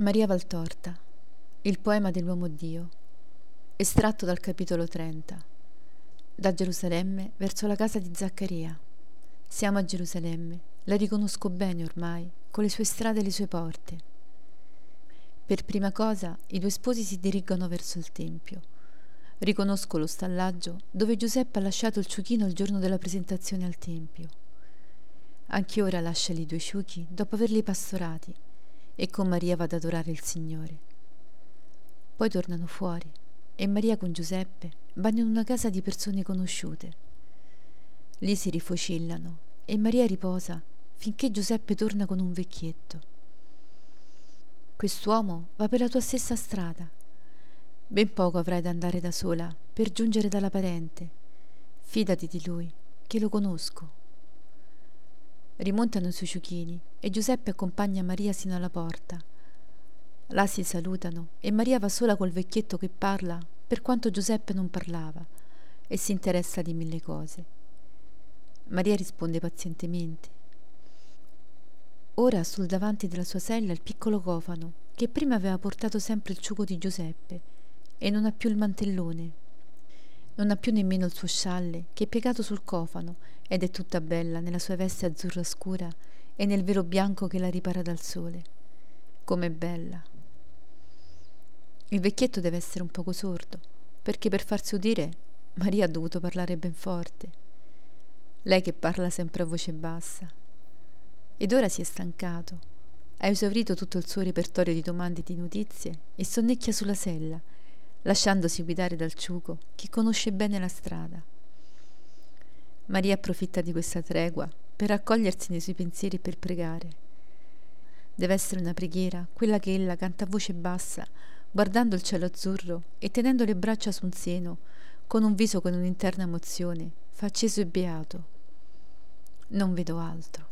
Maria Valtorta, il poema dell'uomo Dio, estratto dal capitolo 30. Da Gerusalemme verso la casa di Zaccaria. Siamo a Gerusalemme, la riconosco bene ormai, con le sue strade e le sue porte. Per prima cosa i due sposi si dirigono verso il Tempio. Riconosco lo stallaggio dove Giuseppe ha lasciato il ciuchino il giorno della presentazione al Tempio. Anche ora lascia lì due ciuchi dopo averli pastorati e con Maria va ad adorare il Signore. Poi tornano fuori e Maria con Giuseppe vanno in una casa di persone conosciute. Lì si rifocillano e Maria riposa finché Giuseppe torna con un vecchietto. Quest'uomo va per la tua stessa strada. Ben poco avrai da andare da sola per giungere dalla parente. Fidati di lui, che lo conosco. Rimontano sui ciuchini e Giuseppe accompagna Maria sino alla porta. Là si salutano e Maria va sola col vecchietto che parla per quanto Giuseppe non parlava e si interessa di mille cose. Maria risponde pazientemente. Ora sul davanti della sua sella il piccolo cofano, che prima aveva portato sempre il ciuco di Giuseppe, e non ha più il mantellone. Non ha più nemmeno il suo scialle, che è piegato sul cofano ed è tutta bella nella sua veste azzurra scura e nel velo bianco che la ripara dal sole. Com'è bella. Il vecchietto deve essere un poco sordo, perché per farsi udire Maria ha dovuto parlare ben forte. Lei che parla sempre a voce bassa. Ed ora si è stancato. Ha esaurito tutto il suo repertorio di domande e di notizie e sonnecchia sulla sella, lasciandosi guidare dal ciuco che conosce bene la strada. Maria approfitta di questa tregua per raccogliersi nei suoi pensieri e per pregare. Deve essere una preghiera, quella che ella canta a voce bassa, guardando il cielo azzurro e tenendo le braccia su un seno, con un viso con un'interna emozione, fa acceso e beato. Non vedo altro.